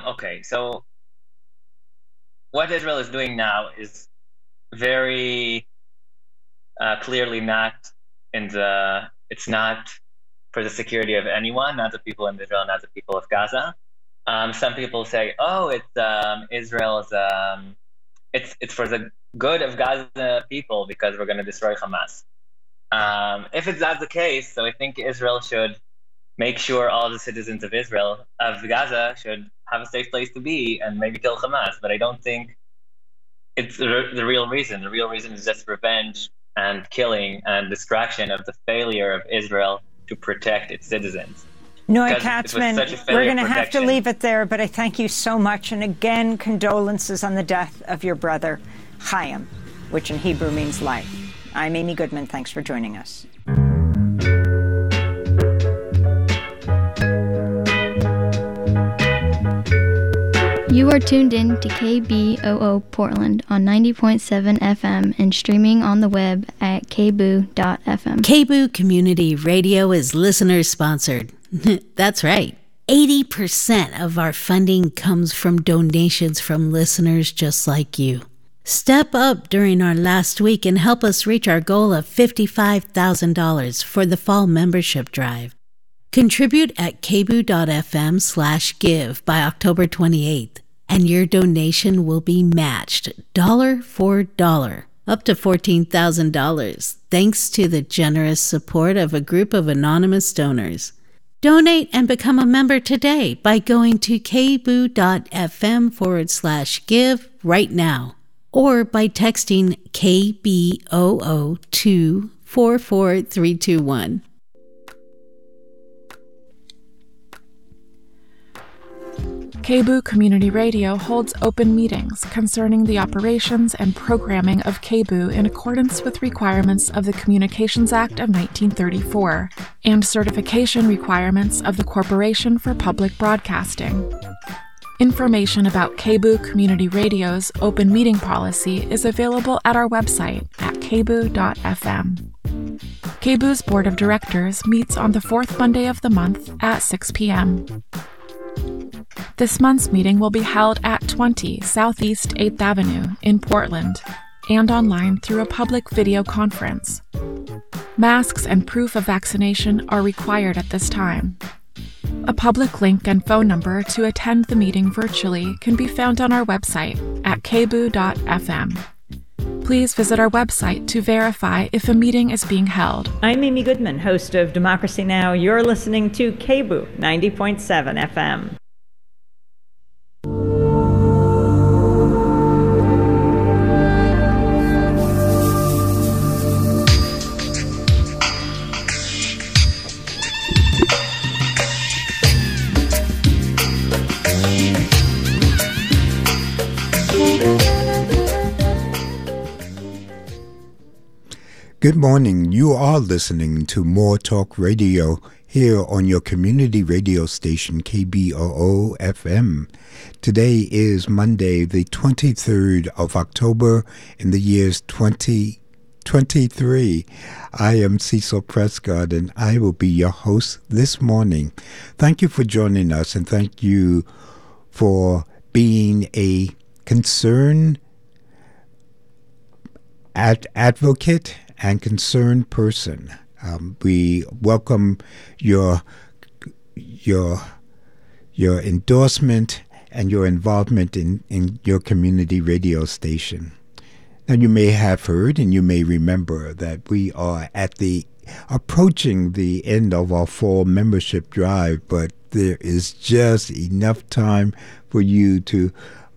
Um, okay, so what Israel is doing now is very uh, clearly not in the. It's not for the security of anyone, not the people in Israel, not the people of Gaza. Um, some people say, "Oh, it's um, Israel's. Um, it's it's for the good of Gaza people because we're going to destroy Hamas." Um, if it's not the case, so I think Israel should make sure all the citizens of Israel of Gaza should have a safe place to be and maybe kill Hamas. But I don't think it's the, the real reason. The real reason is just revenge and killing and distraction of the failure of Israel to protect its citizens. Noy Katsman, we're going to have to leave it there, but I thank you so much. And again, condolences on the death of your brother, Chaim, which in Hebrew means life. I'm Amy Goodman. Thanks for joining us. You are tuned in to KBOO Portland on 90.7 FM and streaming on the web at kboo.fm. KBOO Community Radio is listener sponsored. That's right. 80% of our funding comes from donations from listeners just like you. Step up during our last week and help us reach our goal of $55,000 for the fall membership drive. Contribute at kboo.fm slash give by October 28th and your donation will be matched dollar for dollar, up to $14,000, thanks to the generous support of a group of anonymous donors. Donate and become a member today by going to kboo.fm forward slash give right now, or by texting KBOO to 44321. KBOO Community Radio holds open meetings concerning the operations and programming of KBOO in accordance with requirements of the Communications Act of 1934 and certification requirements of the Corporation for Public Broadcasting. Information about KBOO Community Radio's open meeting policy is available at our website at kboo.fm. KBOO's Board of Directors meets on the fourth Monday of the month at 6 p.m. This month's meeting will be held at 20 Southeast 8th Avenue in Portland and online through a public video conference. Masks and proof of vaccination are required at this time. A public link and phone number to attend the meeting virtually can be found on our website at kboo.fm. Please visit our website to verify if a meeting is being held. I'm Amy Goodman, host of Democracy Now! You're listening to KBOO 90.7 FM. Good morning. You are listening to More Talk Radio here on your community radio station KBOO FM. Today is Monday, the 23rd of October in the years 2023. I am Cecil Prescott and I will be your host this morning. Thank you for joining us and thank you for being a concerned ad- advocate and concerned person. Um, we welcome your your your endorsement and your involvement in, in your community radio station. Now you may have heard and you may remember that we are at the approaching the end of our fall membership drive, but there is just enough time for you to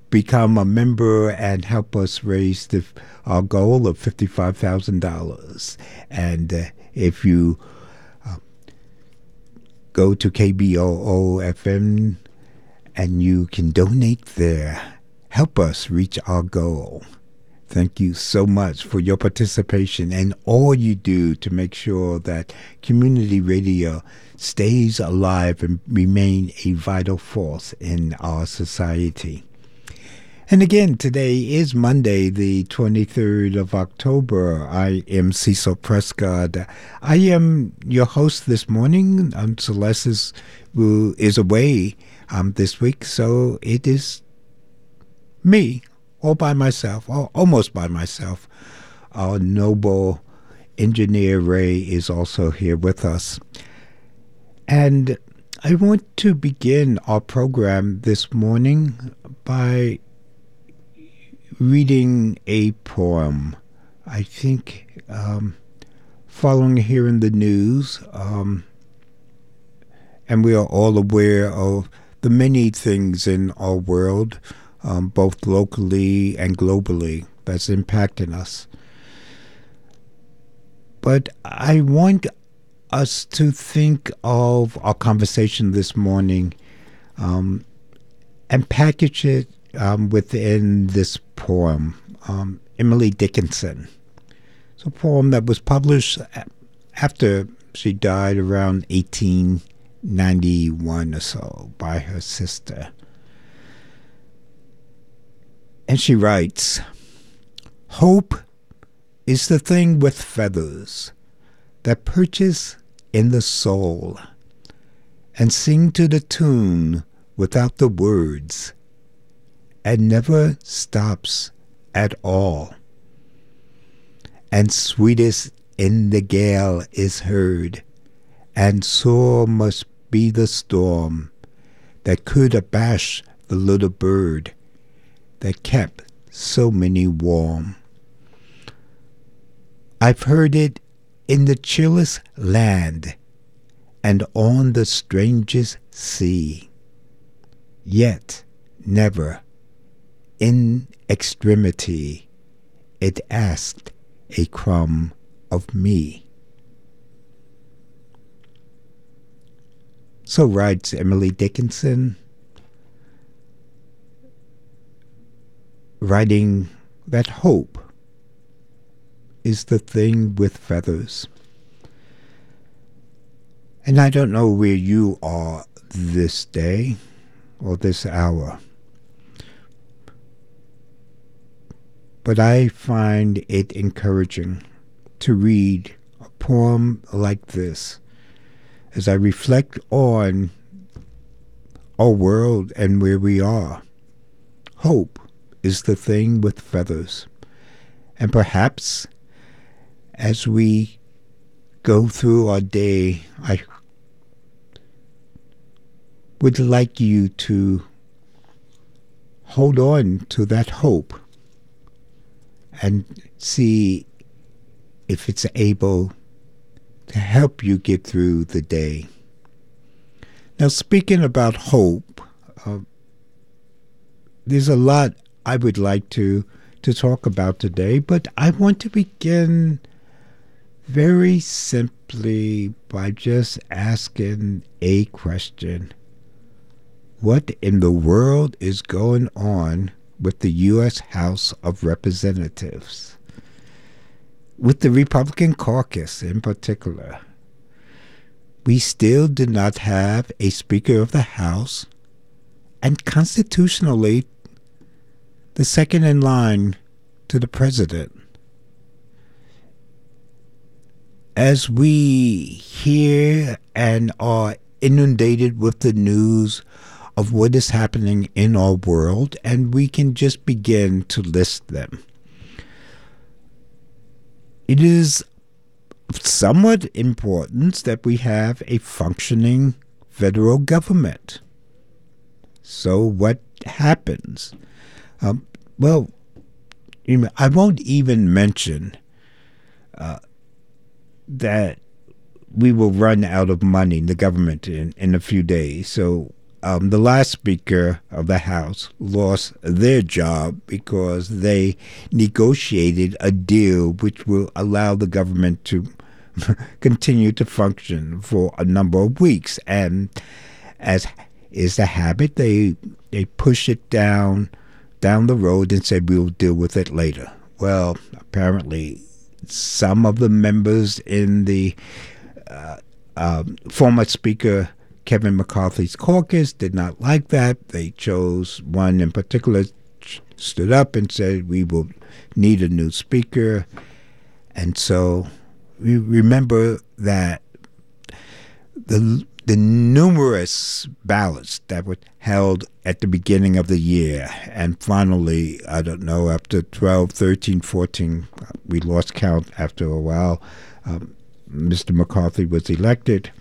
become a member and help us raise the, our goal of $55,000. And uh, if you uh, go to KBOO FM and you can donate there, help us reach our goal. Thank you so much for your participation and all you do to make sure that community radio stays alive and remain a vital force in our society. And again, today is Monday, the 23rd of October. I am Cecil Prescott. I am your host this morning. Um, Celeste is, is away um, this week. So it is me, all by myself, or almost by myself. Our noble engineer Ray is also here with us. And I want to begin our program this morning by reading a poem. I think um, following here in the news, um, and we are all aware of the many things in our world, um, both locally and globally, that's impacting us. But I want us to think of our conversation this morning um, and package it um, within this poem, um, Emily Dickinson. It's a poem that was published after she died around 1891 or so by her sister. And she writes Hope is the thing with feathers that perches in the soul and sing to the tune without the words and never stops at all. And sweetest in the gale is heard, and sore must be the storm that could abash the little bird that kept so many warm. I've heard it in the chillest land and on the strangest sea, yet never in extremity it asked a crumb of me. So writes Emily Dickinson, writing that hope is the thing with feathers. And I don't know where you are this day or this hour. But I find it encouraging to read a poem like this as I reflect on our world and where we are. Hope is the thing with feathers. And perhaps as we go through our day, I would like you to hold on to that hope and see if it's able to help you get through the day. Now, speaking about hope, uh, there's a lot I would like to to talk about today, but I want to begin very simply by just asking a question What in the world is going on with the U.S. House of Representatives? With the Republican caucus in particular? We still do not have a Speaker of the House, and constitutionally, the second in line to the President. as we hear and are inundated with the news of what is happening in our world, and we can just begin to list them. It is somewhat important that we have a functioning federal government. So, what happens? Um, well, I won't even mention uh, that we will run out of money in the government in, in a few days. So um, the last Speaker of the House lost their job because they negotiated a deal which will allow the government to continue to function for a number of weeks. And as is the habit, they they push it down down the road and say we'll deal with it later. Well, apparently some of the members in the uh, um, former Speaker Kevin McCarthy's caucus did not like that. They chose one in particular, stood up and said, We will need a new speaker. And so we remember that the the numerous ballots that were held at the beginning of the year. And finally, I don't know, after 12, 13, 14, we lost count after a while, um, Mr. McCarthy was elected.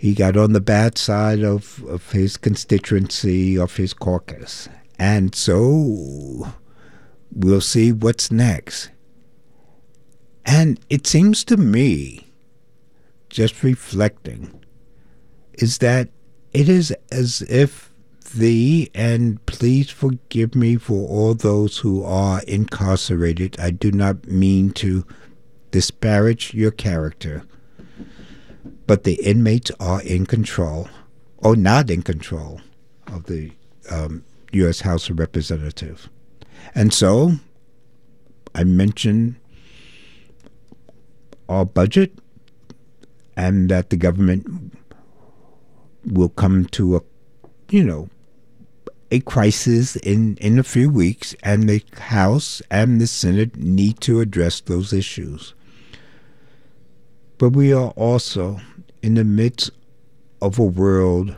He got on the bad side of, of his constituency, of his caucus. And so we'll see what's next. And it seems to me just reflecting, is that it is as if the, and please forgive me for all those who are incarcerated. I do not mean to disparage your character, but the inmates are in control, or not in control, of the um, U.S. House of Representatives. And so I mentioned our budget and that the government will come to a, you know, a crisis in, in a few weeks, and the House and the Senate need to address those issues. But we are also in the midst of a world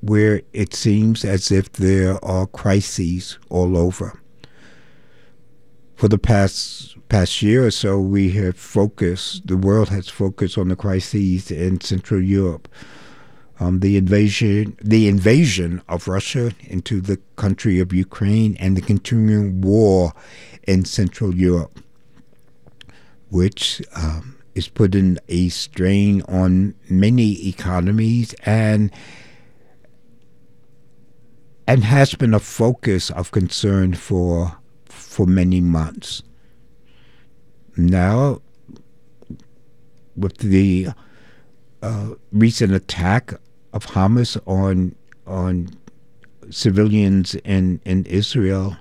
where it seems as if there are crises all over. For the past past year or so, we have focused, the world has focused on the crises in Central Europe. Um, the invasion, the invasion of Russia into the country of Ukraine, and the continuing war in Central Europe, which um, is putting a strain on many economies and and has been a focus of concern for for many months. Now, with the uh, recent attack of Hamas on on civilians in in Israel,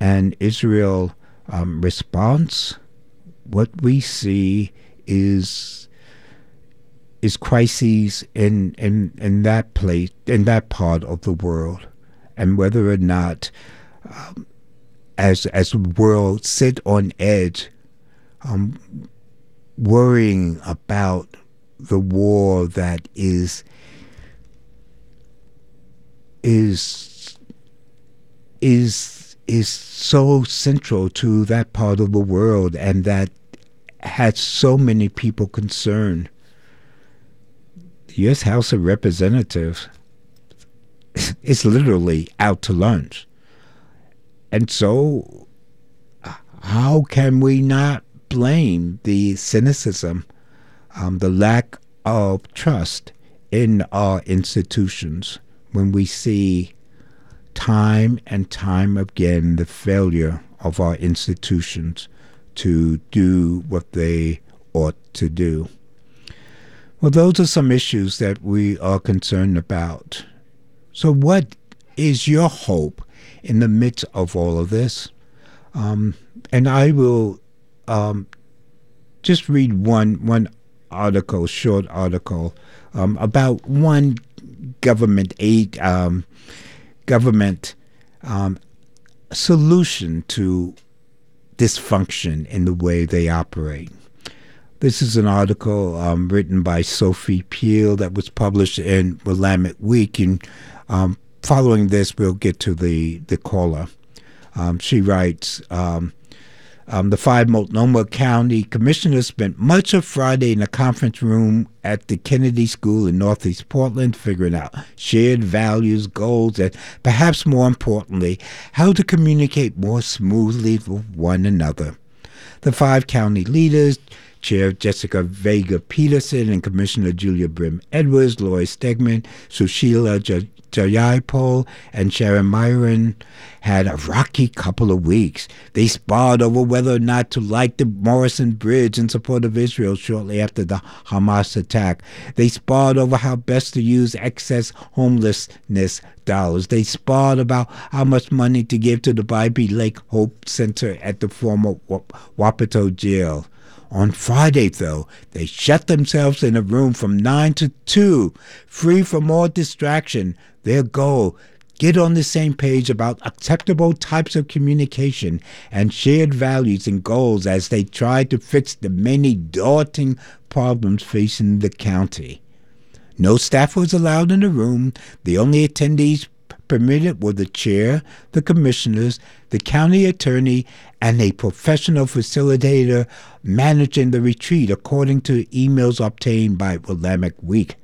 and Israel um, response, what we see is is crises in in in that place in that part of the world, and whether or not. Um, as as the world sit on edge um, worrying about the war that is is is is so central to that part of the world and that had so many people concerned. The U.S. House of Representatives is literally out to lunch. And so, how can we not blame the cynicism, um, the lack of trust in our institutions when we see time and time again the failure of our institutions to do what they ought to do. Well, those are some issues that we are concerned about. So, what is your hope in the midst of all of this? Um, and I will um, just read one one article, short article um, about one government aid um, government um, solution to dysfunction in the way they operate. This is an article um, written by Sophie Peel that was published in Willamette Week. And um, following this, we'll get to the, the caller. Um, she writes um, um, the five Multnomah County commissioners spent much of Friday in a conference room at the Kennedy School in Northeast Portland, figuring out shared values, goals, and perhaps more importantly, how to communicate more smoothly with one another. The five county leaders, Chair Jessica Vega Pederson and Commissioner Julia Brim Edwards, Lori Stegmann, Susheela Jayapal and Sharon Meieran had a rocky couple of weeks. They sparred over whether or not to light the Morrison Bridge in support of Israel shortly after the Hamas attack. They sparred over how best to use excess homelessness dollars. They sparred about how much money to give to the Bybee Lake Hope Center at the former Wapato jail. On Friday, though, they shut themselves in a room from 9 to 2, free from all distraction. Their goal get on the same page about acceptable types of communication and shared values and goals as they try to fix the many daunting problems facing the county. No staff was allowed in the room. The only attendees permitted were the chair, the commissioners, the county attorney, and a professional facilitator managing the retreat, according to emails obtained by Willamette Week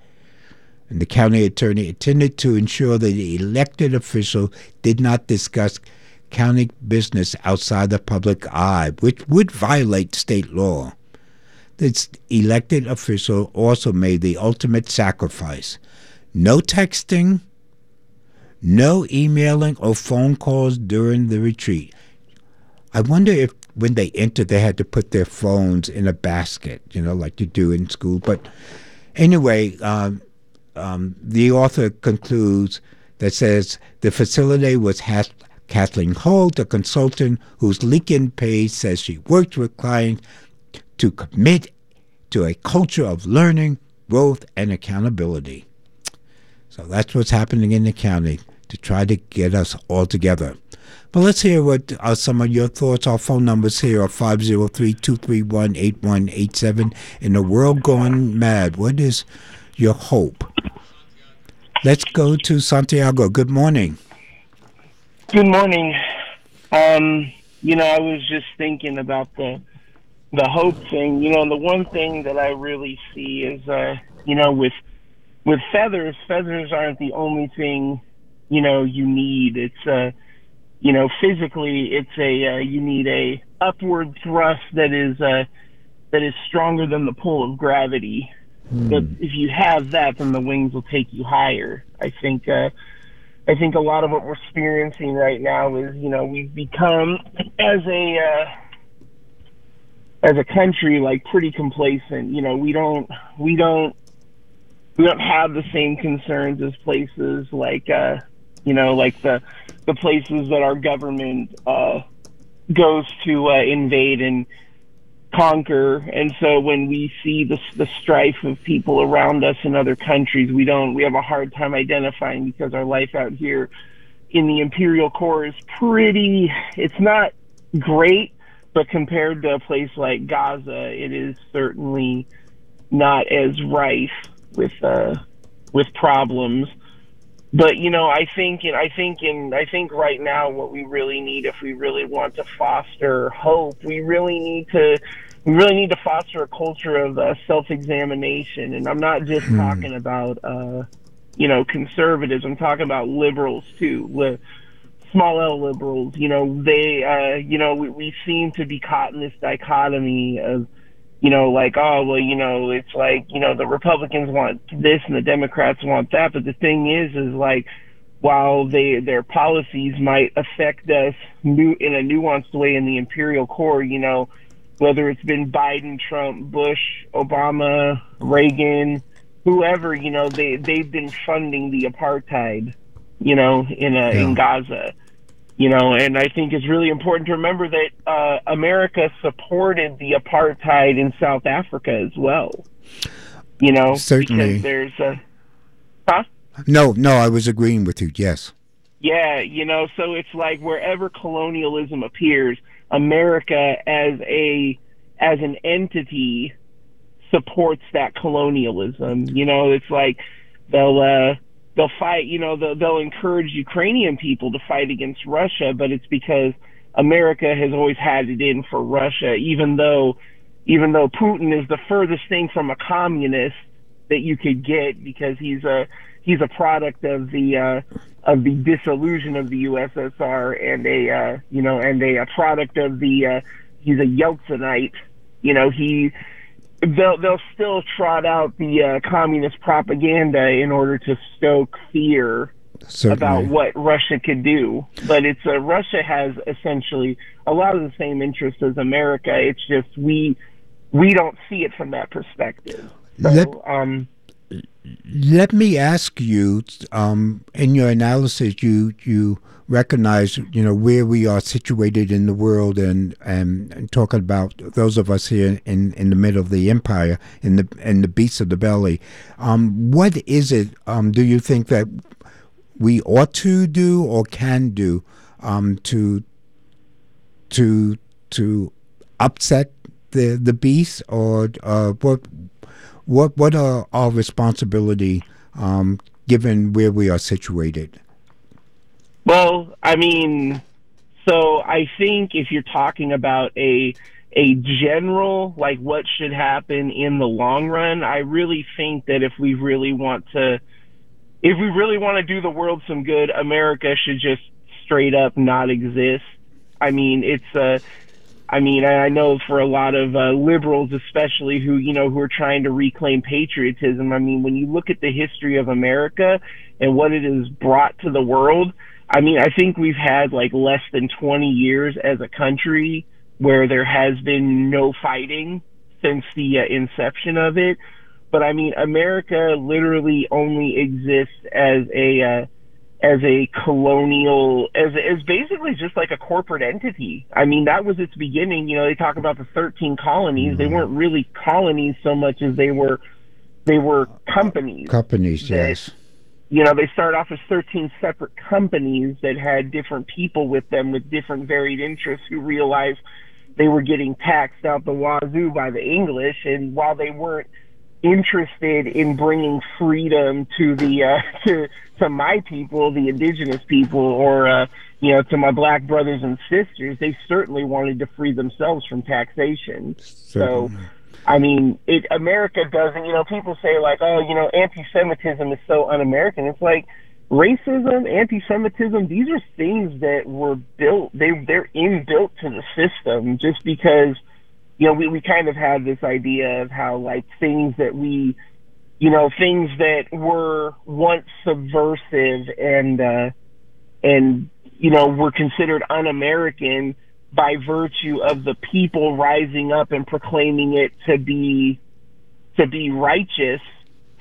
and the county attorney attended to ensure that the elected official did not discuss county business outside the public eye, which would violate state law. This elected official also made the ultimate sacrifice no texting, no emailing or phone calls during the retreat. I wonder if when they entered, they had to put their phones in a basket, you know, like you do in school. But anyway, um, um, the author concludes that says the facility was has- Kathleen Holt, a consultant whose LinkedIn page says she worked with clients to commit to a culture of learning, growth, and accountability. So that's what's happening in the county to try to get us all together. But let's hear what are some of your thoughts. Our phone numbers here are 503 231 8187. In a world going mad, what is your hope? Let's go to Santiago. Good morning. Good morning. Um, you know, I was just thinking about the the hope thing. You know, the one thing that I really see is, uh, you know, with with feathers, feathers aren't the only thing. You know, you need. It's uh, you know, physically, it's a uh, you need a upward thrust that is uh, that is stronger than the pull of gravity. Hmm. But if you have that, then the wings will take you higher. I think. Uh, I think a lot of what we're experiencing right now is, you know, we've become as a uh, as a country like pretty complacent. You know, we don't we don't we don't have the same concerns as places like uh, you know like the the places that our government uh, goes to uh, invade and conquer. And so when we see the, the strife of people around us in other countries, we don't, we have a hard time identifying because our life out here in the imperial core is pretty, it's not great, but compared to a place like Gaza, it is certainly not as rife with, uh, with problems but you know, I think and I think and I think right now what we really need if we really want to foster hope, we really need to we really need to foster a culture of uh, self-examination, and I'm not just hmm. talking about uh, you know conservatives. I'm talking about liberals too. Li- small L liberals, you know, they, uh, you know, we, we seem to be caught in this dichotomy of, you know, like, oh, well, you know, it's like, you know, the Republicans want this and the Democrats want that. But the thing is, is like, while they their policies might affect us new in a nuanced way in the imperial core, you know, whether it's been Biden, Trump, Bush, Obama, Reagan, whoever, you know, they they've been funding the apartheid, you know, in uh, a, yeah. in Gaza you know, and I think it's really important to remember that uh, America supported the apartheid in South Africa as well. You know, certainly there's a. Huh? No, no, I was agreeing with you. Yes. Yeah, you know, so it's like wherever colonialism appears, America as a as an entity supports that colonialism. You know, it's like they'll uh, they'll fight, you know, they'll, they'll encourage Ukrainian people to fight against Russia, but it's because America has always had it in for Russia, even though, even though Putin is the furthest thing from a communist that you could get because he's a, he's a product of the, uh, of the disillusion of the USSR and a, uh, you know, and a, a product of the, uh, he's a Yeltsinite. You know, he, they'll they'll still trot out the uh, communist propaganda in order to stoke fear Certainly. about what Russia could do. But it's uh, Russia has essentially a lot of the same interests as America. It's just we we don't see it from that perspective. So, Let, um, let me ask you, um, in your analysis, you you recognize, you know, where we are situated in the world, and, and, and talking about those of us here in, in the middle of the empire, in the in the beasts of the belly. Um, what is it? Um, do you think that we ought to do or can do um, to to to upset the the beast, or uh, what what what are our responsibility um, given where we are situated? Well, I mean, so I think if you're talking about a a general like what should happen in the long run, I really think that if we really want to if we really want to do the world some good, America should just straight up not exist. I mean, it's uh I mean, I know for a lot of uh, liberals, especially who you know who are trying to reclaim patriotism. I mean, when you look at the history of America and what it has brought to the world, I mean, I think we've had like less than 20 years as a country where there has been no fighting since the uh, inception of it. But I mean, America literally only exists as a uh, as a colonial, as as basically just like a corporate entity. I mean, that was its beginning. You know, they talk about the 13 colonies. Mm-hmm. They weren't really colonies so much as they were they were companies. Companies, that, yes you know, they started off as 13 separate companies that had different people with them with different varied interests who realized they were getting taxed out the wazoo by the English. And while they weren't interested in bringing freedom to the, uh, to, to my people, the indigenous people, or, uh, you know, to my black brothers and sisters, they certainly wanted to free themselves from taxation. Certainly. So, I mean, it America doesn't. You know, people say like, oh, you know, anti-Semitism is so un-American. It's like racism, anti-Semitism. These are things that were built. They they're inbuilt to the system. Just because, you know, we we kind of have this idea of how like things that we, you know, things that were once subversive and uh, and you know were considered un-American by virtue of the people rising up and proclaiming it to be to be righteous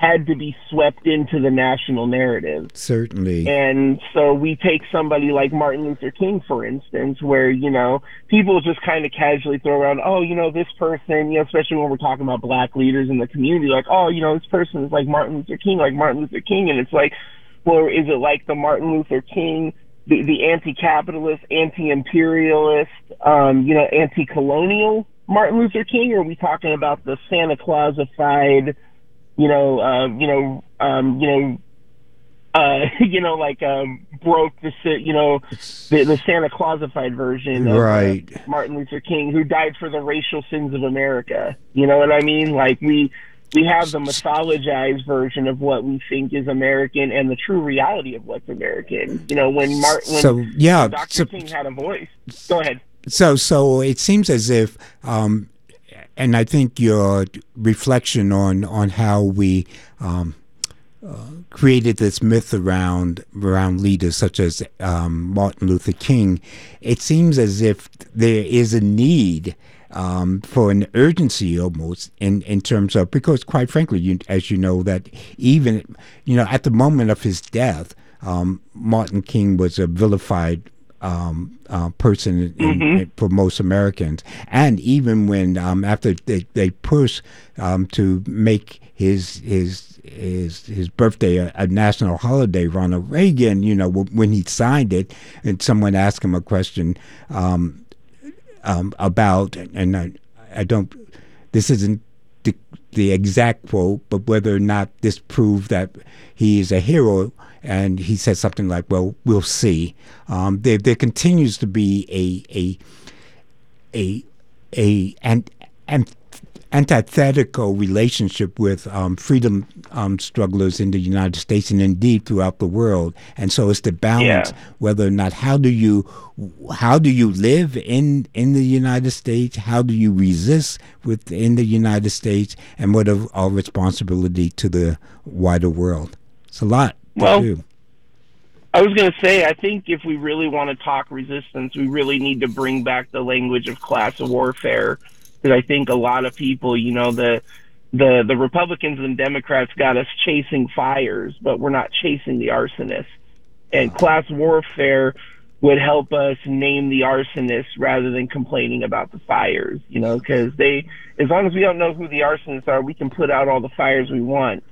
had to be swept into the national narrative. Certainly. And so we take somebody like Martin Luther King, for instance, where, you know, people just kind of casually throw around, oh, you know, this person, you know, especially when we're talking about black leaders in the community, like, oh, you know, this person is like Martin Luther King, like Martin Luther King. And it's like, well, is it like the Martin Luther King the, the anti-capitalist, anti-imperialist, um, you know, anti-colonial Martin Luther King? Or are we talking about the Santa Clausified, you know, uh, you know, um, you know, uh, you know, like um, broke the you know the, the Santa Clausified version of uh, right. uh, Martin Luther King, who died for the racial sins of America. You know what I mean? Like we we have the mythologized version of what we think is American and the true reality of what's American. You know, when Martin, when so, yeah, Dr. So, King had a voice. Go ahead. So, so it seems as if, um, and I think your reflection on on how we. Um, uh, created this myth around around leaders such as um, Martin Luther King. It seems as if there is a need um, for an urgency almost in, in terms of because quite frankly, you, as you know, that even you know at the moment of his death, um, Martin King was a vilified um, uh, person in, mm-hmm. in, for most Americans. And even when um, after they, they pushed um, to make his his his his birthday a, a, national holiday, Ronald Reagan, you know, when he signed it, and someone asked him a question, um, um, about, and I, I, don't, this isn't the, the exact quote, but whether or not this proved that he is a hero. And he said something like, "Well, we'll see." Um, there, there continues to be a a a a and and antithetical relationship with um, freedom um, strugglers in the United States and indeed throughout the world. And so it's the balance yeah. whether or not how do you how do you live in in the United States? How do you resist within the United States? And what are our responsibility to the wider world? It's a lot well, do. I was going to say, I think if we really want to talk resistance, we really need to bring back the language of class warfare because I think a lot of people, you know, the the the Republicans and Democrats got us chasing fires, but we're not chasing the arsonists. And class warfare would help us name the arsonists rather than complaining about the fires, you know, because they, as long as we don't know who the arsonists are, we can put out all the fires we want.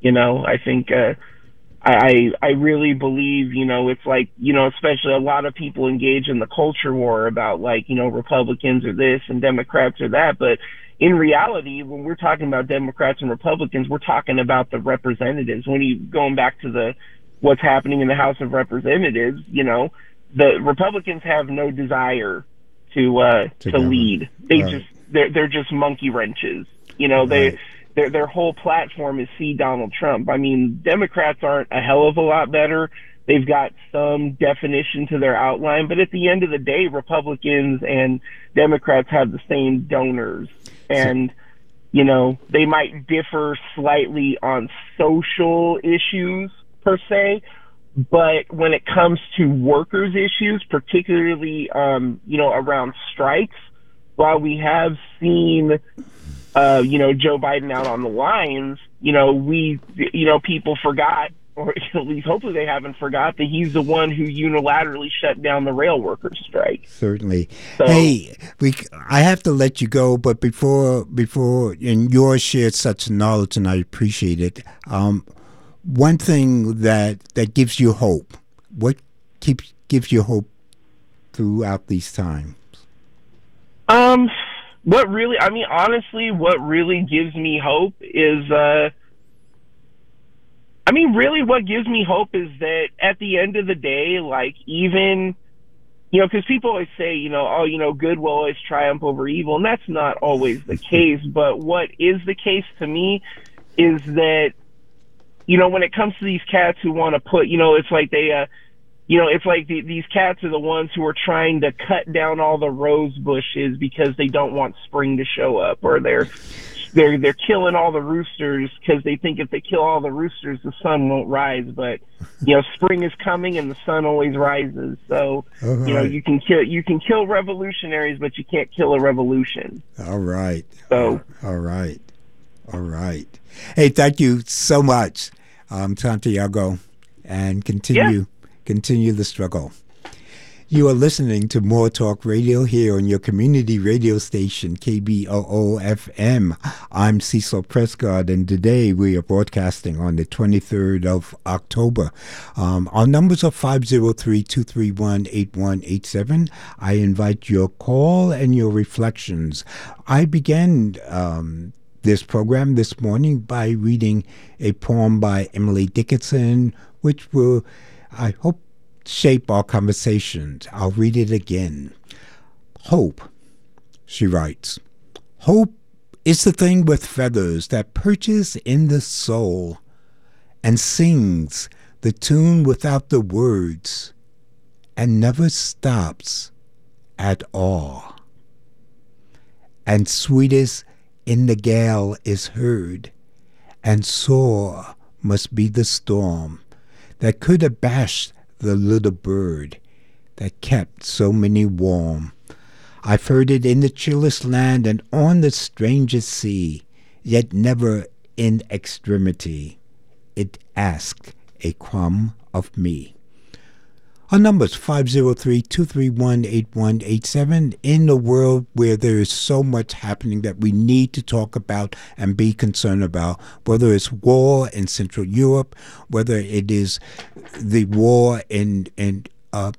You know, I think, uh, I I really believe, you know, it's like, you know, especially a lot of people engage in the culture war about like, you know, Republicans are this and Democrats are that, but in reality, when we're talking about Democrats and Republicans, we're talking about the representatives. When you going back to the what's happening in the House of Representatives, you know, the Republicans have no desire to uh to, to lead. They right. just they're they're just monkey wrenches. You know, right. they their their whole platform is see Donald Trump. I mean, Democrats aren't a hell of a lot better. They've got some definition to their outline, but at the end of the day, Republicans and Democrats have the same donors. And, you know, they might differ slightly on social issues per se, but when it comes to workers' issues, particularly, um, you know, around strikes, while we have seen uh, you know, Joe Biden out on the lines, you know, we, you know, people forgot, or at least hopefully they haven't forgot that he's the one who unilaterally shut down the rail workers strike. Certainly. So, hey, we, I have to let you go, but before, before, and yours shared such knowledge, and I appreciate it. Um, one thing that that gives you hope. What keeps gives you hope throughout these times? Um what really I mean honestly what really gives me hope is uh I mean really what gives me hope is that at the end of the day like even you know cuz people always say you know oh you know good will always triumph over evil and that's not always the case but what is the case to me is that you know when it comes to these cats who want to put you know it's like they uh you know, it's like the, these cats are the ones who are trying to cut down all the rose bushes because they don't want spring to show up, or they're they're they're killing all the roosters because they think if they kill all the roosters, the sun won't rise. But you know, spring is coming and the sun always rises. So you know, you can kill you can kill revolutionaries, but you can't kill a revolution. All right. So all right, all right. Hey, thank you so much, um, Santiago, and continue. Yeah continue the struggle. You are listening to More Talk Radio here on your community radio station, KBOO FM. I'm Cecil Prescott, and today we are broadcasting on the 23rd of October. Um, our numbers are 503 231 8187. I invite your call and your reflections. I began um, this program this morning by reading a poem by Emily Dickinson, which will I hope shape our conversations. I'll read it again. Hope, she writes. Hope is the thing with feathers that perches in the soul and sings the tune without the words and never stops at all. And sweetest in the gale is heard, and sore must be the storm that could abash the little bird that kept so many warm. I've heard it in the chillest land and on the strangest sea, yet never in extremity it asked a crumb of me. Our number is 503 231 8187. In the world where there is so much happening that we need to talk about and be concerned about, whether it's war in Central Europe, whether it is the war in, in, uh,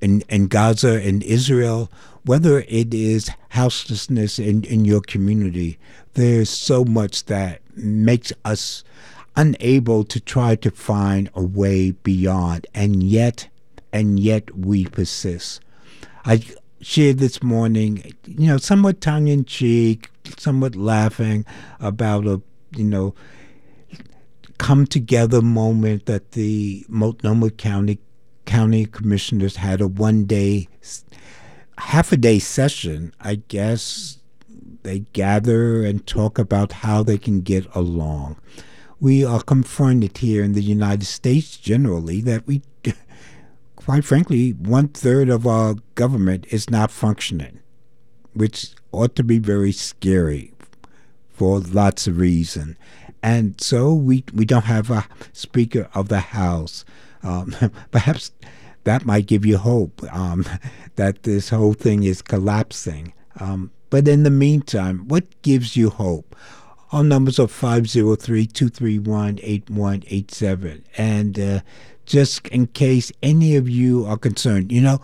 in, in Gaza and Israel, whether it is houselessness in, in your community, there's so much that makes us unable to try to find a way beyond. And yet, and yet we persist. I shared this morning, you know, somewhat tongue in cheek, somewhat laughing about a, you know, come together moment that the Multnomah County county commissioners had a one day, half a day session. I guess they gather and talk about how they can get along. We are confronted here in the United States generally that we quite frankly, one third of our government is not functioning, which ought to be very scary for lots of reasons. And so we, we don't have a Speaker of the House. Um, perhaps that might give you hope um, that this whole thing is collapsing. Um, but in the meantime, what gives you hope? Our numbers are 503 231 8187. And uh, just in case any of you are concerned, you know,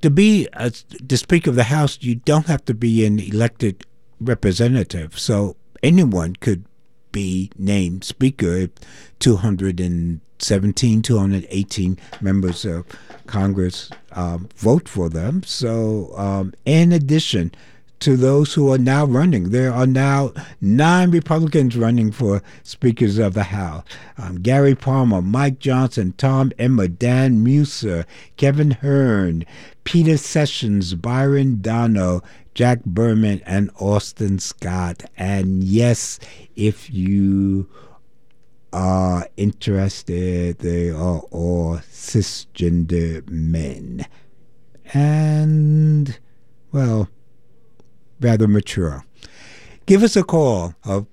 to be a, the Speaker of the House, you don't have to be an elected representative. So anyone could be named Speaker if 217, 218 members of Congress um, vote for them. So, um, in addition, to those who are now running. There are now nine Republicans running for speakers of the House um, Gary Palmer, Mike Johnson, Tom Emmer, Dan Meuser, Kevin Hern, Peter Sessions, Byron Donalds, Jack Bergman, and Austin Scott. And yes, if you are interested, they are all cisgender men. And, well, rather mature. Give us a call of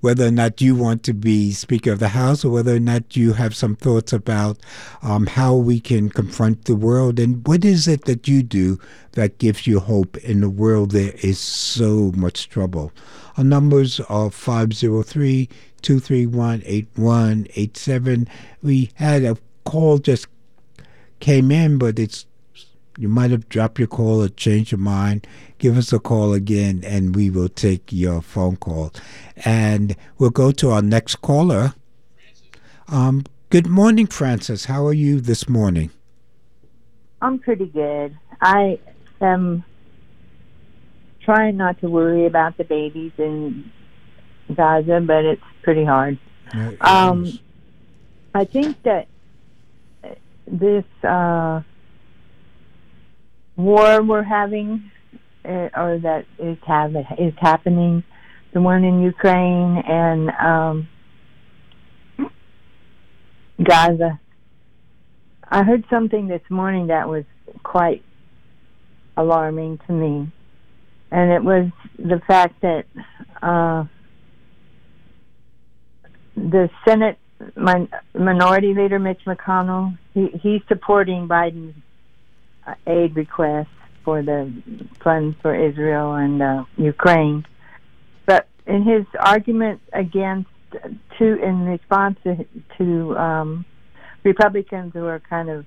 whether or not you want to be Speaker of the House or whether or not you have some thoughts about um, how we can confront the world and what is it that you do that gives you hope in a world there is so much trouble. Our numbers are 503 231 8187. We had a call just came in, but it's you might have dropped your call or changed your mind. Give us a call again and we will take your phone call. And we'll go to our next caller. Um, good morning, Frances. How are you this morning? I'm pretty good. I am trying not to worry about the babies in Gaza, but it's pretty hard. um, I think that this. Uh, war we're having, uh, or that is have is happening, the one in Ukraine and um, Gaza. I heard something this morning that was quite alarming to me, and it was the fact that uh, the Senate min- Minority Leader Mitch McConnell he, he's supporting Biden's aid requests for the funds for Israel and uh, Ukraine. But in his argument against to in response to, to um, Republicans who are kind of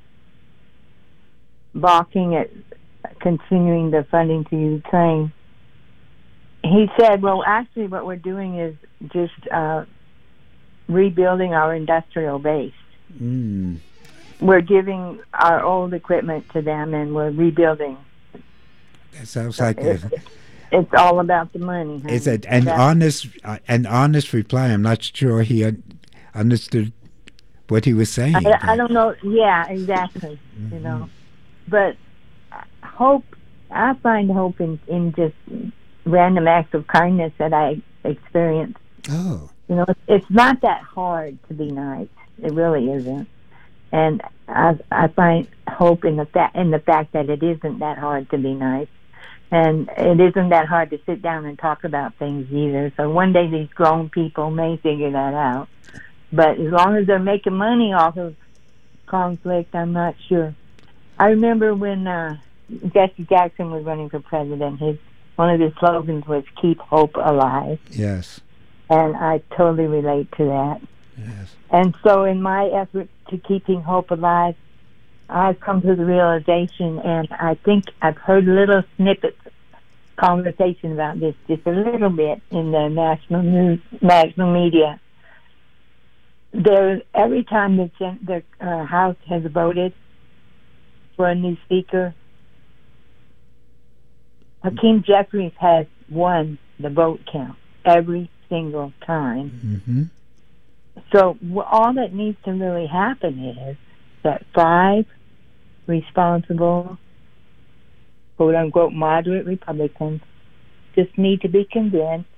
balking at continuing the funding to Ukraine, he said, "Well, actually, what we're doing is just uh, rebuilding our industrial base." Mm we're giving our old equipment to them and we're rebuilding. That sounds like it, it's all about the money. Honey. It's a, an That's, honest, uh, an honest reply. I'm not sure he un- understood what he was saying. I, I don't know. Yeah, exactly. Mm-hmm. You know, but hope. I find hope in in just random acts of kindness that I experience. Oh. You know, it's, it's not that hard to be nice. It really isn't and I, I find hope in the fact in the fact that it isn't that hard to be nice, and it isn't that hard to sit down and talk about things either. So one day these grown people may figure that out, but as long as they're making money off of conflict, I'm not sure. I remember when uh, Jesse Jackson was running for president. His one of his slogans was "Keep hope alive." Yes, and I totally relate to that. Yes. And so, in my effort to keeping hope alive, I've come to the realization, and I think I've heard little snippets, conversation about this just a little bit in the national news, national media. There, every time the the uh, House has voted for a new speaker, Hakeem Jeffries has won the vote count every single time. Mm-hmm. So all that needs to really happen is that five responsible, quote unquote, moderate Republicans just need to be convinced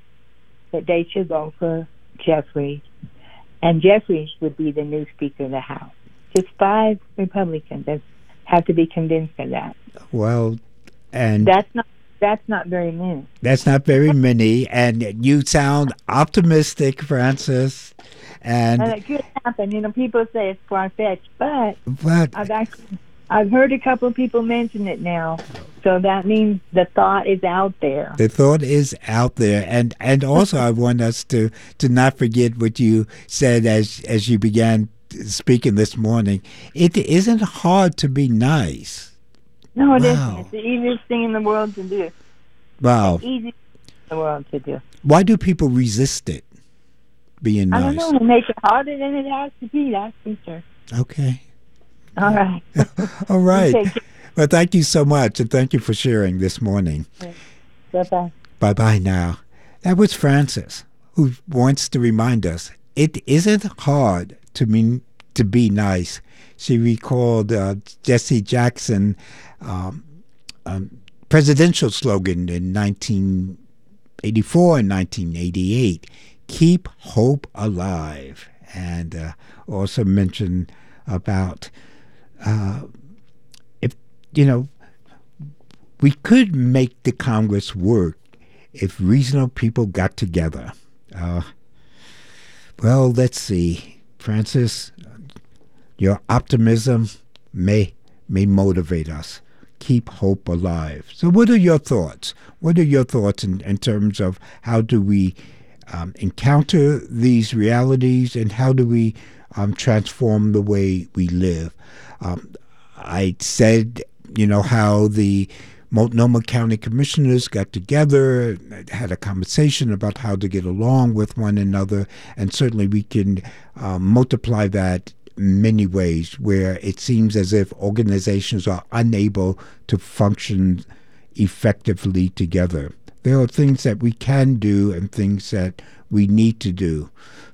that they should go for Jeffries, and Jeffries would be the new Speaker of the House. Just five Republicans have to be convinced of that. Well, and that's not that's not very many. That's not very many, and you sound optimistic, Frances. And, and it could happen. You know, people say it's far fetched, but but I've actually I've heard a couple of people mention it now. So that means the thought is out there. The thought is out there, and and also I want us to to not forget what you said as as you began speaking this morning. It isn't hard to be nice. No, it wow. not It's the easiest thing in the world to do. Wow. It's easy in the world to do. Why do people resist it? Being nice. I don't know. It makes it harder than it has to be. That's for sure. Okay. All right. All right. Well, thank you so much, and thank you for sharing this morning. Bye bye. Bye bye now. That was Frances, who wants to remind us it isn't hard to mean to be nice. She recalled uh, Jesse Jackson um, um, presidential slogan in 1984 and 1988 keep hope alive and uh, also mentioned about uh, if you know we could make the congress work if reasonable people got together. Uh, well let's see. Frances, your optimism may may motivate us keep hope alive. So, what are your thoughts? What are your thoughts in, in terms of how do we um, encounter these realities and how do we um, transform the way we live? Um, I said, you know, how the Multnomah County Commissioners got together, had a conversation about how to get along with one another, and certainly we can um, multiply that many ways where it seems as if organizations are unable to function effectively together. There are things that we can do and things that we need to do.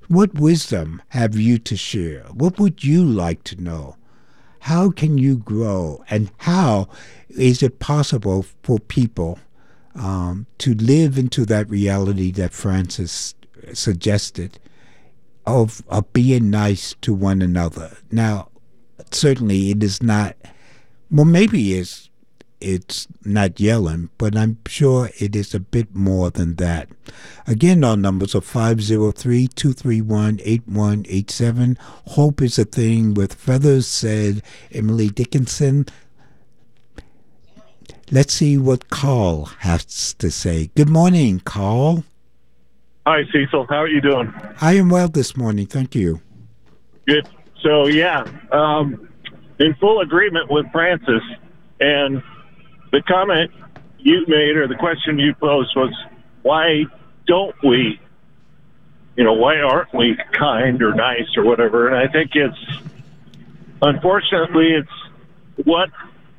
What wisdom have you to share? What would you like to know? How can you grow? And how is it possible for people um, to live into that reality that Frances suggested of, of being nice to one another. Now, certainly it is not, well, maybe it's, it's not yelling, but I'm sure it is a bit more than that. Again, our numbers are 503 231 8187. Hope is a thing with feathers, said Emily Dickinson. Let's see what Carl has to say. Good morning, Carl. Hi, Cecil. How are you doing? I am well this morning. Thank you. Good. So, yeah, um, in full agreement with Frances, And the comment you made or the question you posed was, why don't we, you know, why aren't we kind or nice or whatever? And I think it's, unfortunately, it's what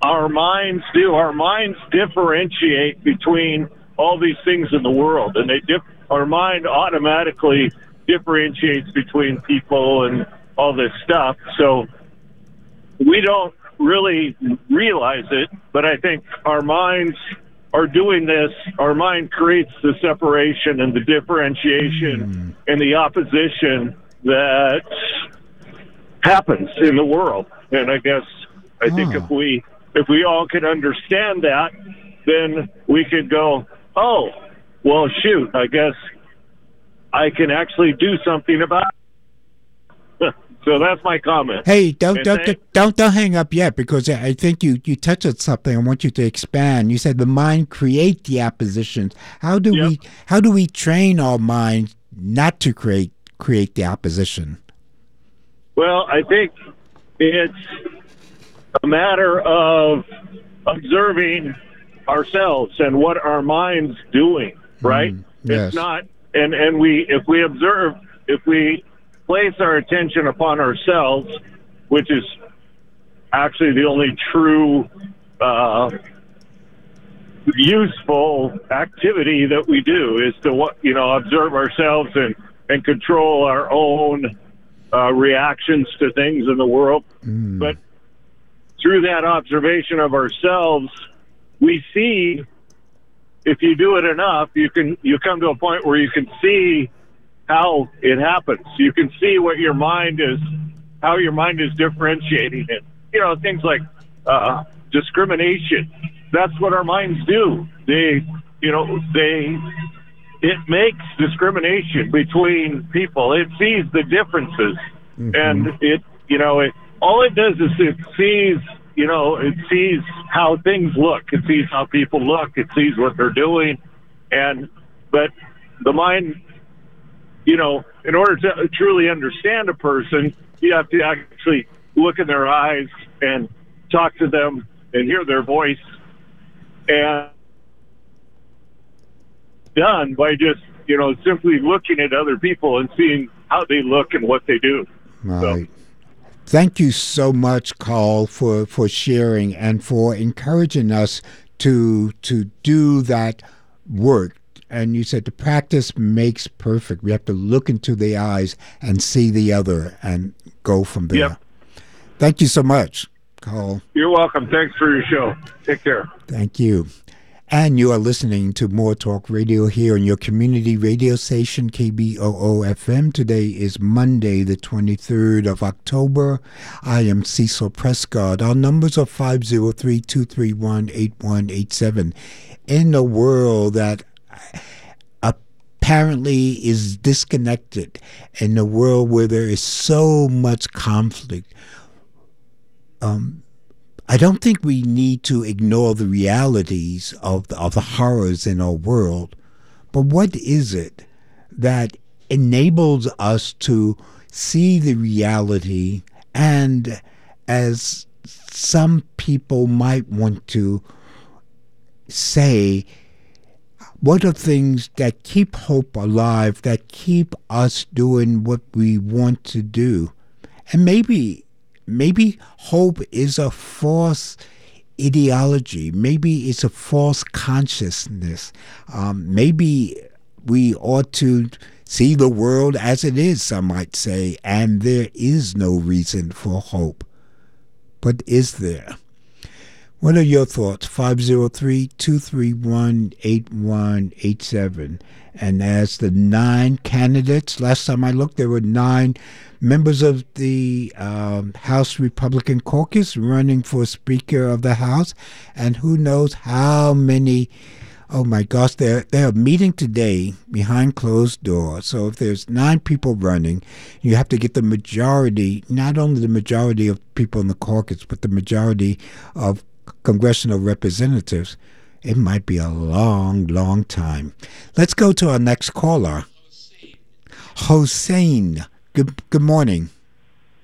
our minds do. Our minds differentiate between all these things in the world, and they differ our mind automatically differentiates between people and all this stuff. So we don't really realize it, but I think our minds are doing this. Our mind creates the separation and the differentiation mm. and the opposition that happens in the world. And I guess I think if we if we all could understand that, then we could go, oh, well, shoot, I guess I can actually do something about it. so that's my comment. Hey, don't don't, don't don't don't hang up yet because I think you you touched on something. I want you to expand. You said the mind create the oppositions. How do yep. we how do we train our mind not to create create the opposition? Well, I think it's a matter of observing ourselves and what our mind's doing right? Mm, yes. It's not, and and we if we observe, if we place our attention upon ourselves, which is actually the only true uh, useful activity that we do is to what you know observe ourselves and and control our own uh, reactions to things in the world. Mm. But through that observation of ourselves, we see if you do it enough, you can you come to a point where you can see how it happens. You can see what your mind is, how your mind is differentiating it. You know, things like uh, discrimination. That's what our minds do. They, you know, they it makes discrimination between people. It sees the differences, mm-hmm. and it, you know, it all it does is it sees you know, it sees how things look. It sees how people look. It sees what they're doing, and but the mind, you know, in order to truly understand a person, you have to actually look in their eyes and talk to them and hear their voice, and done by just you know simply looking at other people and seeing how they look and what they do. Right. So, Thank you so much, Carl, for, for sharing and for encouraging us to to do that work. And you said the practice makes perfect. We have to look into the eyes and see the other and go from there. Yep. Thank you so much, Carl. You're welcome. Thanks for your show. Take care. Thank you. And you are listening to More Talk Radio here on your community radio station, KBOO FM. Today is Monday, the 23rd of October. I am Cecil Prescott. Our numbers are 503 231 8187. In a world that apparently is disconnected, in a world where there is so much conflict, um, I don't think we need to ignore the realities of the, of the horrors in our world, but what is it that enables us to see the reality and, as some people might want to say, what are things that keep hope alive, that keep us doing what we want to do? And maybe maybe hope is a false ideology. Maybe it's a false consciousness. Um, maybe we ought to see the world as it is, some might say, and there is no reason for hope. But is there? What are your thoughts? 503 231 8187. And as the nine candidates, last time I looked, there were nine members of the um, House Republican caucus running for Speaker of the House, and who knows how many. Oh my gosh, they're they're meeting today behind closed doors. So if there's nine people running, you have to get the majority, not only the majority of people in the caucus, but the majority of congressional representatives. It might be a long, long time. Let's go to our next caller. Hossein Good, good morning.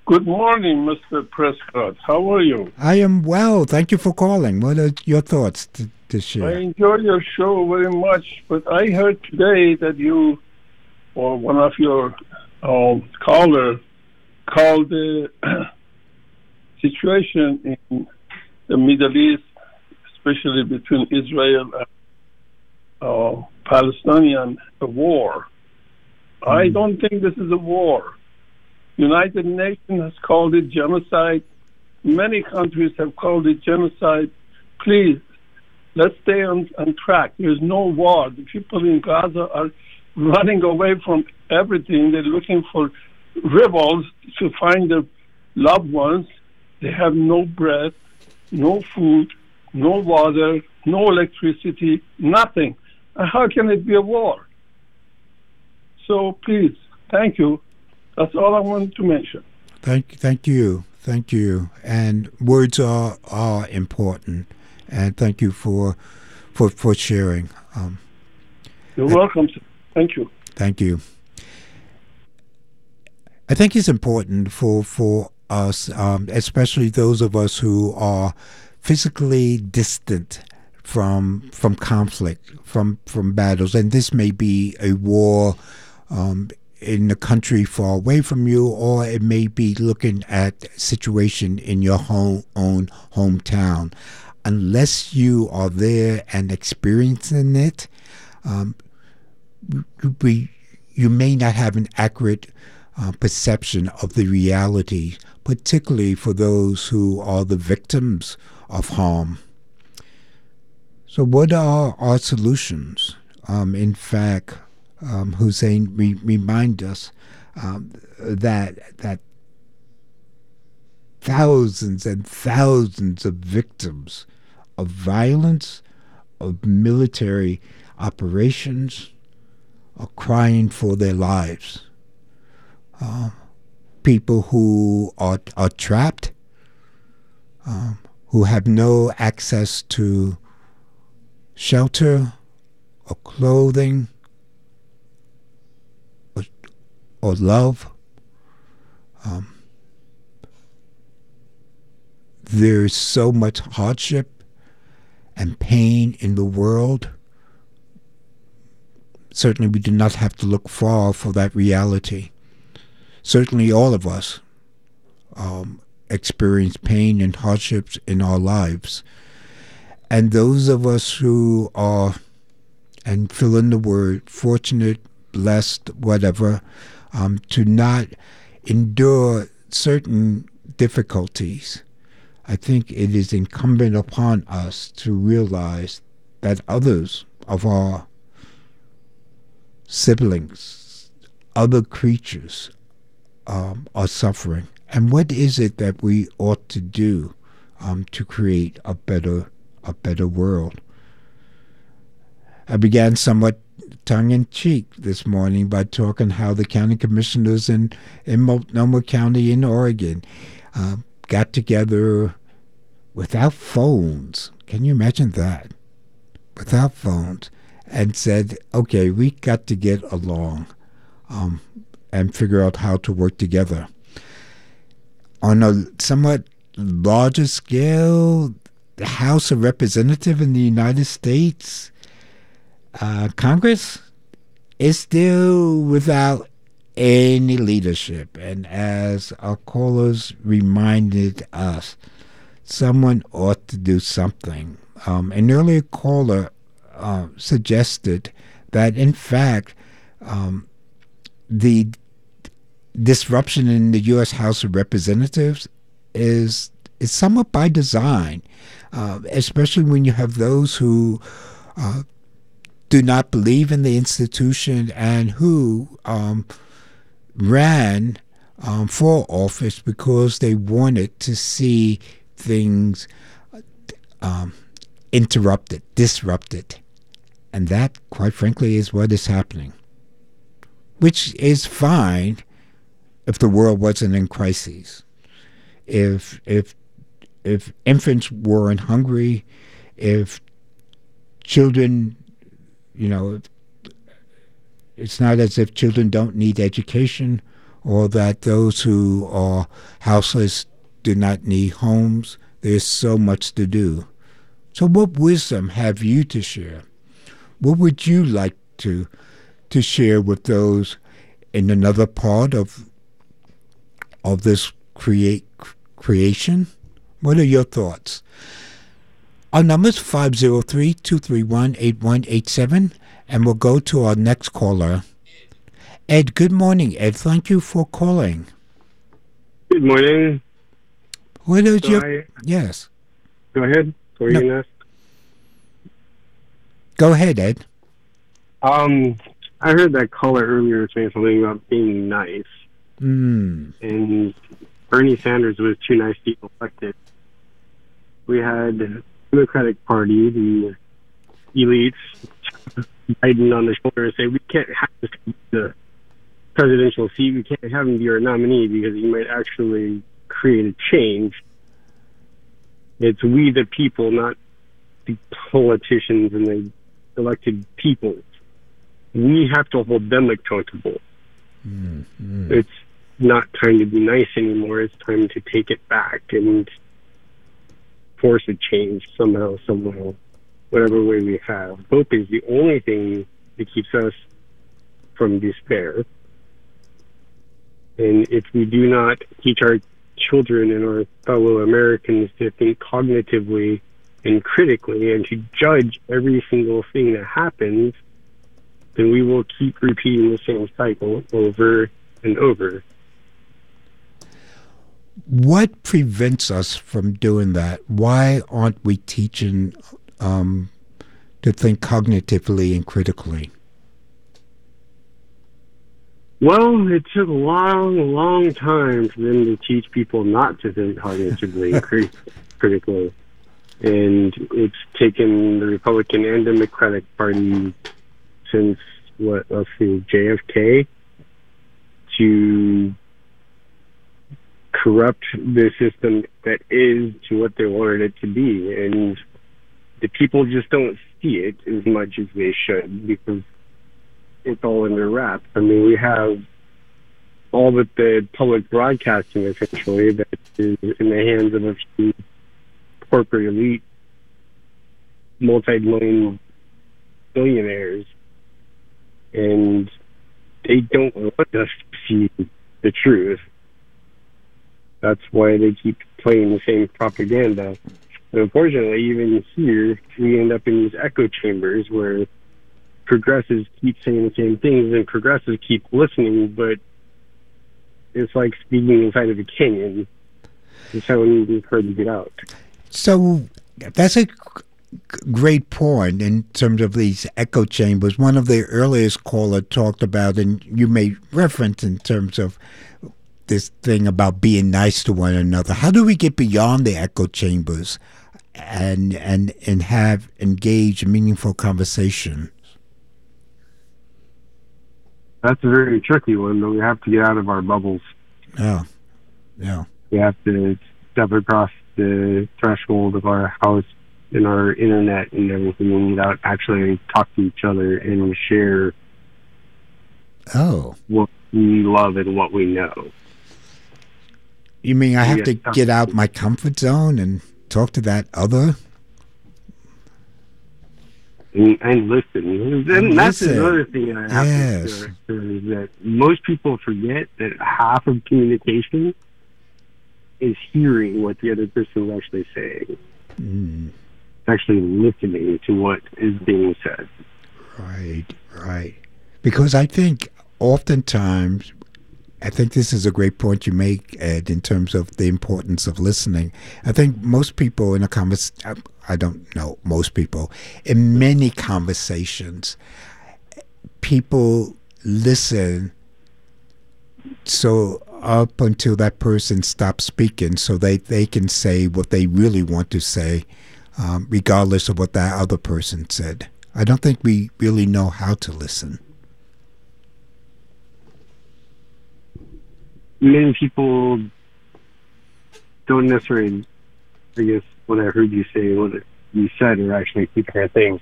Good morning, Mr. Prescott. How are you? I am well. Thank you for calling. What are your thoughts to share? I enjoy your show very much, but I heard today that you or one of your um, caller called the situation in the Middle East, especially between Israel and uh, Palestinian, a war. Mm. I hmm. don't think this is a war. United Nations has called it genocide. Many countries have called it genocide. Please, let's stay on, on track. There's no war. The people in Gaza are running away from everything. They're looking for rebels to find their loved ones. They have no bread, no food, no water, no electricity, nothing. how can it be a war? So please, thank you. That's all I wanted to mention. Thank, thank you, thank you. And words are are important, and thank you for for for sharing. Um, You're welcome. Thank you. Thank you. I think it's important for for us, um, especially those of us who are physically distant from from conflict, from from battles, and this may be a war um, in a country far away from you, or it may be looking at situation in your home, own hometown. Unless you are there and experiencing it, um, we, you may not have an accurate uh, perception of the reality, particularly for those who are the victims of harm. So, what are our solutions? Um, in fact, um, Hussein re- remind us um, that that thousands and thousands of victims of violence, of military operations, are crying for their lives. Uh, people who are, are trapped, um, who have no access to shelter or clothing or, or love. Um, there's so much hardship and pain in the world. Certainly, we do not have to look far for that reality. Certainly, all of us um, experience pain and hardships in our lives. And those of us who are, and fill in the word, fortunate, blessed, whatever, um, to not endure certain difficulties, I think it is incumbent upon us to realize that others of our siblings, other creatures, um, are suffering. And what is it that we ought to do um, to create a better a better world? I began somewhat tongue in cheek this morning by talking how the county commissioners in in Multnomah County in Oregon uh, got together without phones. Can you imagine that? Without phones, and said, "Okay, we got to get along um, and figure out how to work together." On a somewhat larger scale, the House of Representatives in the United States, uh, Congress, is still without any leadership. And as our callers reminded us, someone ought to do something. Um, an earlier caller uh, suggested that, in fact, um, the disruption in the U.S. House of Representatives is is somewhat by design, uh, especially when you have those who uh, do not believe in the institution and who um, ran um, for office because they wanted to see things um, interrupted, disrupted. And that, quite frankly, is what is happening. Which is fine if the world wasn't in crises. If if if infants weren't hungry, if children, you know, it's not as if children don't need education or that those who are houseless do not need homes. There's so much to do. So, what wisdom have you to share? What would you like to to share with those in another part of of this create creation? What are your thoughts? Our number is 503-231-8187, and we'll go to our next caller. Ed, good morning, Ed. Thank you for calling. Good morning. What is so your... I, yes. Go ahead. What no. Go ahead, Ed. Um, I heard that caller earlier saying something about being nice. Mm. And Bernie Sanders was too nice to be elected. We had the Democratic Party, the elites, Biden on the shoulder and say, we can't have this the presidential seat. We can't have him be our nominee because he might actually create a change. It's we the people, not the politicians and the elected people. We have to hold them accountable. Mm-hmm. It's not time to be nice anymore. It's time to take it back and force a change somehow, somehow, whatever way we have. Hope is the only thing that keeps us from despair. And if we do not teach our children and our fellow Americans to think cognitively and critically and to judge every single thing that happens, then we will keep repeating the same cycle over and over. What prevents us from doing that? Why aren't we teaching um, to think cognitively and critically? Well, it took a long, long time for them to teach people not to think cognitively and crit- critically. And it's taken the Republican and Democratic Party since, what, let's see, JFK to corrupt the system that is to what they wanted it to be. And the people just don't see it as much as they should because it's all in their wrap. I mean, we have all but the public broadcasting essentially that is in the hands of a few corporate elite multi-million billionaires and they don't want us to see the truth. That's why they keep playing the same propaganda. And unfortunately, even here, we end up in these echo chambers where progressives keep saying the same things and progressives keep listening, but it's like speaking inside of a canyon. It's how it's hard to get out. So that's a great point in terms of these echo chambers. One of the earliest caller talked about, and you made reference in terms of this thing about being nice to one another. How do we get beyond the echo chambers and and and have engaged meaningful conversation? That's a very tricky one, though. We have to get out of our bubbles. Yeah, yeah. We have to step across the threshold of our house and our internet and everything without actually talk to each other and share. Oh. What we love and what we know. You mean I have to get out my comfort zone and talk to that other? And, and listen. And, that's listen. another thing I have yes. to say is that most people forget that half of communication is hearing what the other person is actually saying. Mm. Actually listening to what is being said. Right, right. Because I think oftentimes I think this is a great point you make, Ed, in terms of the importance of listening. I think most people in a conversation, I don't know, most people, in many conversations, people listen so up until that person stops speaking so they, they can say what they really want to say, um, regardless of what that other person said. I don't think we really know how to listen. Many people don't necessarily, I guess, what I heard you say, what you said, are actually keeping their things.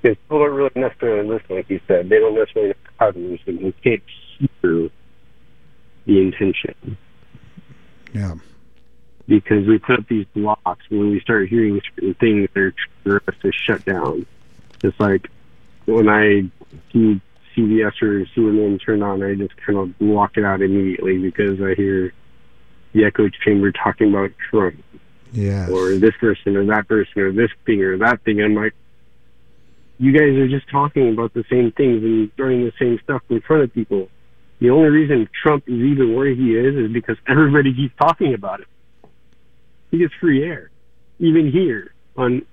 Because people don't really necessarily listen, like you said. They don't necessarily know how to listen. They can't hear the intention. Yeah. Because we put up these blocks when we start hearing certain things, they're trigger us to shut down. It's like when I see CBS or CNN turned on, I just kind of block it out immediately because I hear the echo chamber talking about Trump. Yeah. Or this person or that person or this thing or that thing. I'm like, you guys are just talking about the same things and throwing the same stuff in front of people. The only reason Trump is even where he is is because everybody keeps talking about it. He gets free air. Even here on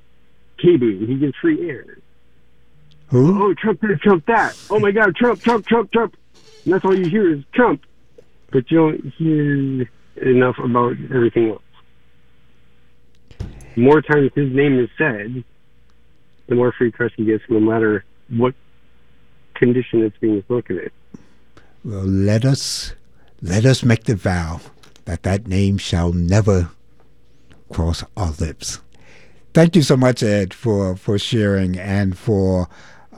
KBOO, he gets free air. Who? Oh, Trump this, Trump that. Oh my God, Trump, Trump, Trump, Trump. And that's all you hear is Trump. But you don't hear enough about everything else. The more times his name is said, the more free press he gets, no matter what condition it's being spoken in. Well, let us let us make the vow that that name shall never cross our lips. Thank you so much, Ed, for, for sharing and for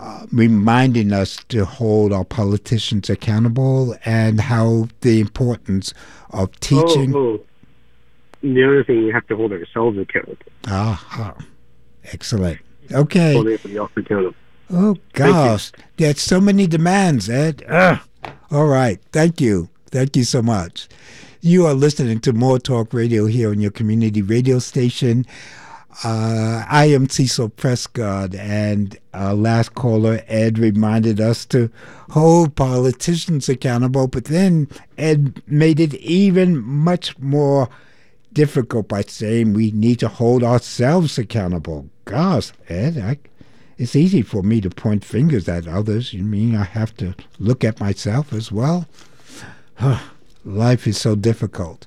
uh, reminding us to hold our politicians accountable and how the importance of teaching. Oh, oh. The other thing, we have to hold ourselves accountable. Ah, excellent. Okay. Hold everybody else accountable. Oh gosh, there's so many demands, Ed. Ugh. All right, thank you, thank you so much. You are listening to More Talk Radio here on your community radio station. Uh, I am Cecil Prescott, and our last caller, Ed, reminded us to hold politicians accountable, but then Ed made it even much more difficult by saying we need to hold ourselves accountable. Gosh, Ed, I, it's easy for me to point fingers at others. You mean I have to look at myself as well? Life is so difficult.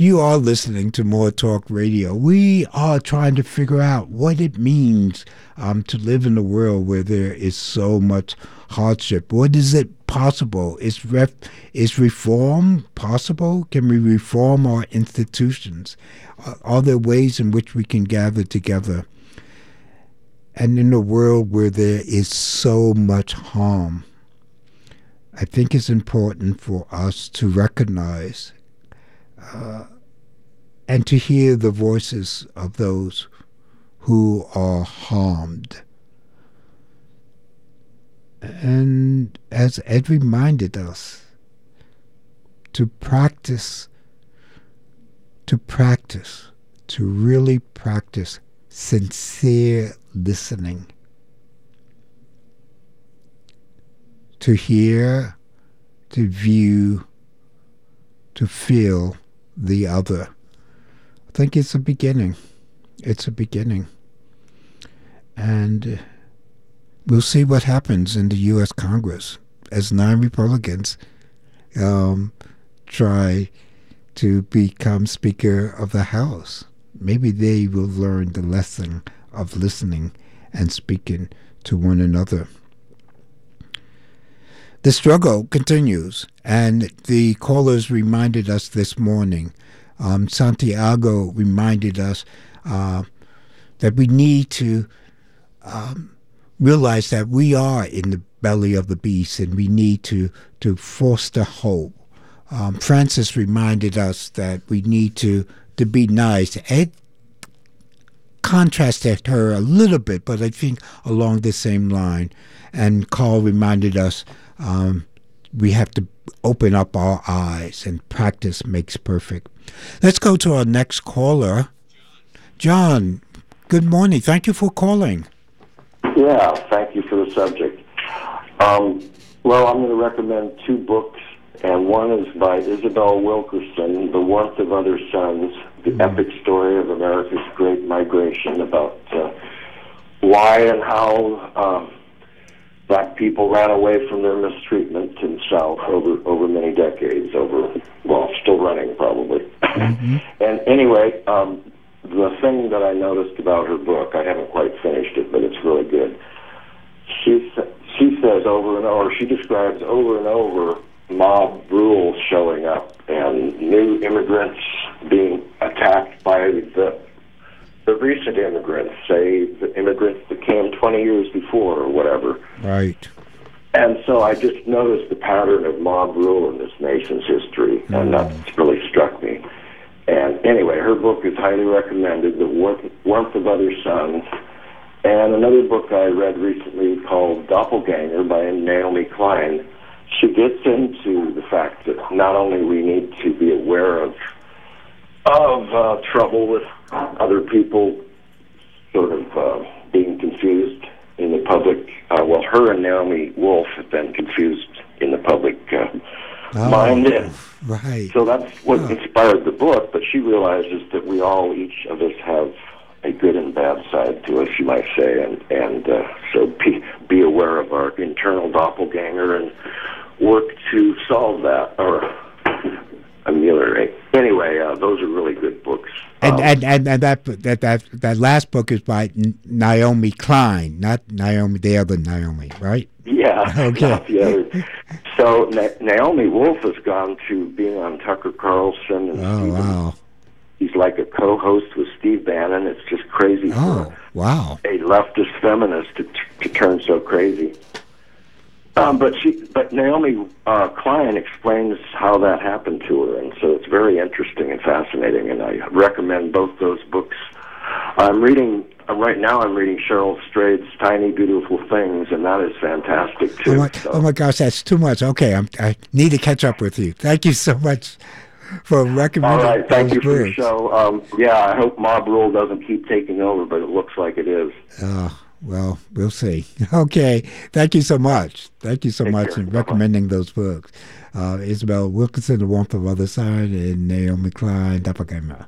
You are listening to More Talk Radio. We are trying to figure out what it means um, to live in a world where there is so much hardship. What is it possible? Is ref, is reform possible? Can we reform our institutions? Are there ways in which we can gather together? And in a world where there is so much harm, I think it's important for us to recognize uh, and to hear the voices of those who are harmed. And as Ed reminded us, to practice, to practice, to really practice sincere listening, to hear, to view, to feel the other. I think it's a beginning. It's a beginning. And we'll see what happens in the U.S. Congress as nine Republicans um, try to become Speaker of the House. Maybe they will learn the lesson of listening and speaking to one another. The struggle continues, and the callers reminded us this morning. Um, Santiago reminded us uh, that we need to um, realize that we are in the belly of the beast, and we need to to foster hope. Um, Frances reminded us that we need to to be nice. Ed contrasted her a little bit, but I think along the same line. And Carl reminded us um, we have to open up our eyes, and practice makes perfect. Let's go to our next caller. John, good morning. Thank you for calling. Yeah, thank you for the subject. Um, well, I'm going to recommend two books, and one is by Isabel Wilkerson, The Warmth of Other Suns, the mm-hmm. epic story of America's Great Migration, about uh, why and how um, black people ran away from their mistreatment in the South over over many decades, over well, still running probably. Mm-hmm. and anyway, um, the thing that I noticed about her book, I haven't quite finished it, but it's really good. She she says over and over, she describes over and over mob rule showing up and new immigrants being attacked by the the recent immigrants, say the immigrants that came 20 years before or whatever. Right. And so I just noticed the pattern of mob rule in this nation's history, mm. and that really struck me. And anyway, her book is highly recommended, The Warmth of Other Suns. And another book I read recently called Doppelganger by Naomi Klein. She gets into the fact that not only we need to be aware of of uh, trouble with other people sort of uh, being confused in the public. Uh, well, her and Naomi Wolf have been confused in the public uh, oh, mind. And right. So that's what oh. inspired the book. But she realizes that we all, each of us, have a good and bad side to us, you might say, and and uh, so be, be aware of our internal doppelganger and work to solve that or ameliorate. Anyway, uh, those are really good books. And, um, and, and, and that, that that that last book is by Naomi Klein, not Naomi, the other Naomi, right? Yeah. Okay. So Na- Naomi Wolf has gone to being on Tucker Carlson. And oh wow. He's like a co-host with Steve Bannon. It's just crazy. Oh wow. A leftist feminist to, to turn so crazy. Um, but she, but Naomi uh, Klein explains how that happened to her, and so it's very interesting and fascinating. And I recommend both those books. I'm reading uh, right now. I'm reading Cheryl Strayed's "Tiny Beautiful Things," and that is fantastic too. Oh my, so. oh my gosh, that's too much. Okay, I'm, i need to catch up with you. Thank you so much for recommending. All right, thank you for the show. Um, yeah, I hope mob rule doesn't keep taking over, but it looks like it is. Oh. Well, we'll see. Okay. Thank you so much. Thank you so Take much for recommending those books. Uh, Isabel Wilkinson, The Warmth of Other Side, and Naomi Klein, Doppelganger.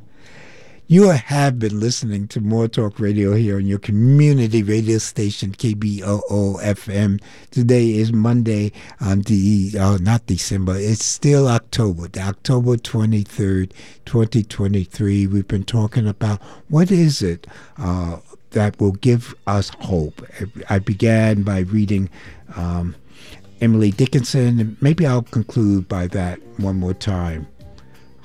You have been listening to More Talk Radio here on your community radio station, KBOO FM. Today is Monday, um, the, uh, not December, it's still October, the October 23rd, 2023. We've been talking about what is it uh, that will give us hope. I began by reading um, Emily Dickinson. Maybe I'll conclude by that one more time.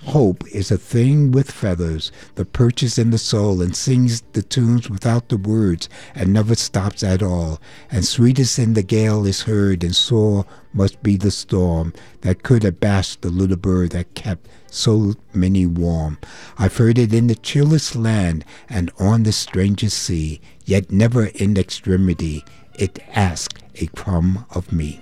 Hope is a thing with feathers that perches in the soul and sings the tunes without the words and never stops at all. And sweetest in the gale is heard, and sore must be the storm that could abash the little bird that kept so many warm. I've heard it in the chillest land and on the strangest sea, yet never in extremity it asked a crumb of me.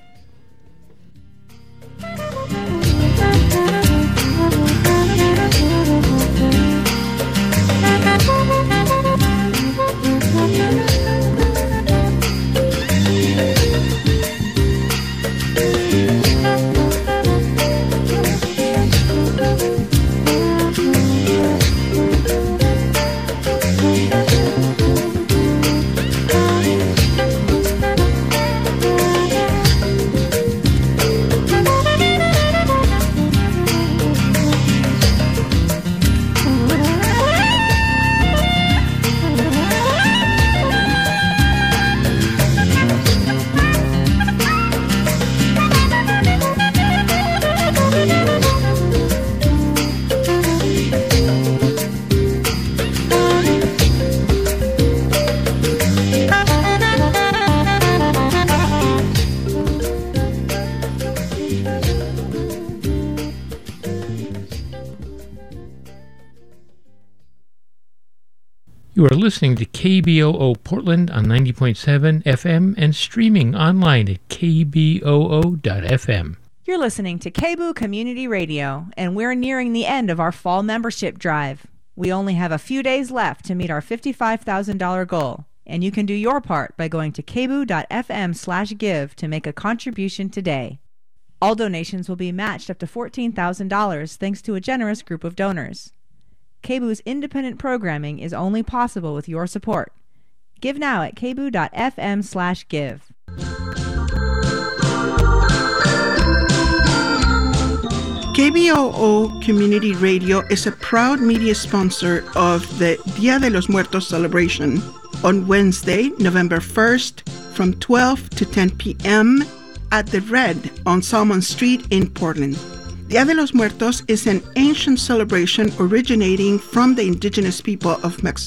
You are listening to KBOO Portland on 90.7 FM and streaming online at kboo.fm. You're listening to KBOO Community Radio, and we're nearing the end of our fall membership drive. We only have a few days left to meet our $55,000 goal, and you can do your part by going to kboo.fm slash give to make a contribution today. All donations will be matched up to $14,000 thanks to a generous group of donors. KBOO's independent programming is only possible with your support. Give now at kboo.fm slash give. KBOO Community Radio is a proud media sponsor of the Dia de los Muertos celebration on Wednesday, November 1st from 12 to 10 p.m. at the Redd on Salmon Street in Portland. Dia de los Muertos is an ancient celebration originating from the indigenous people of Mexico.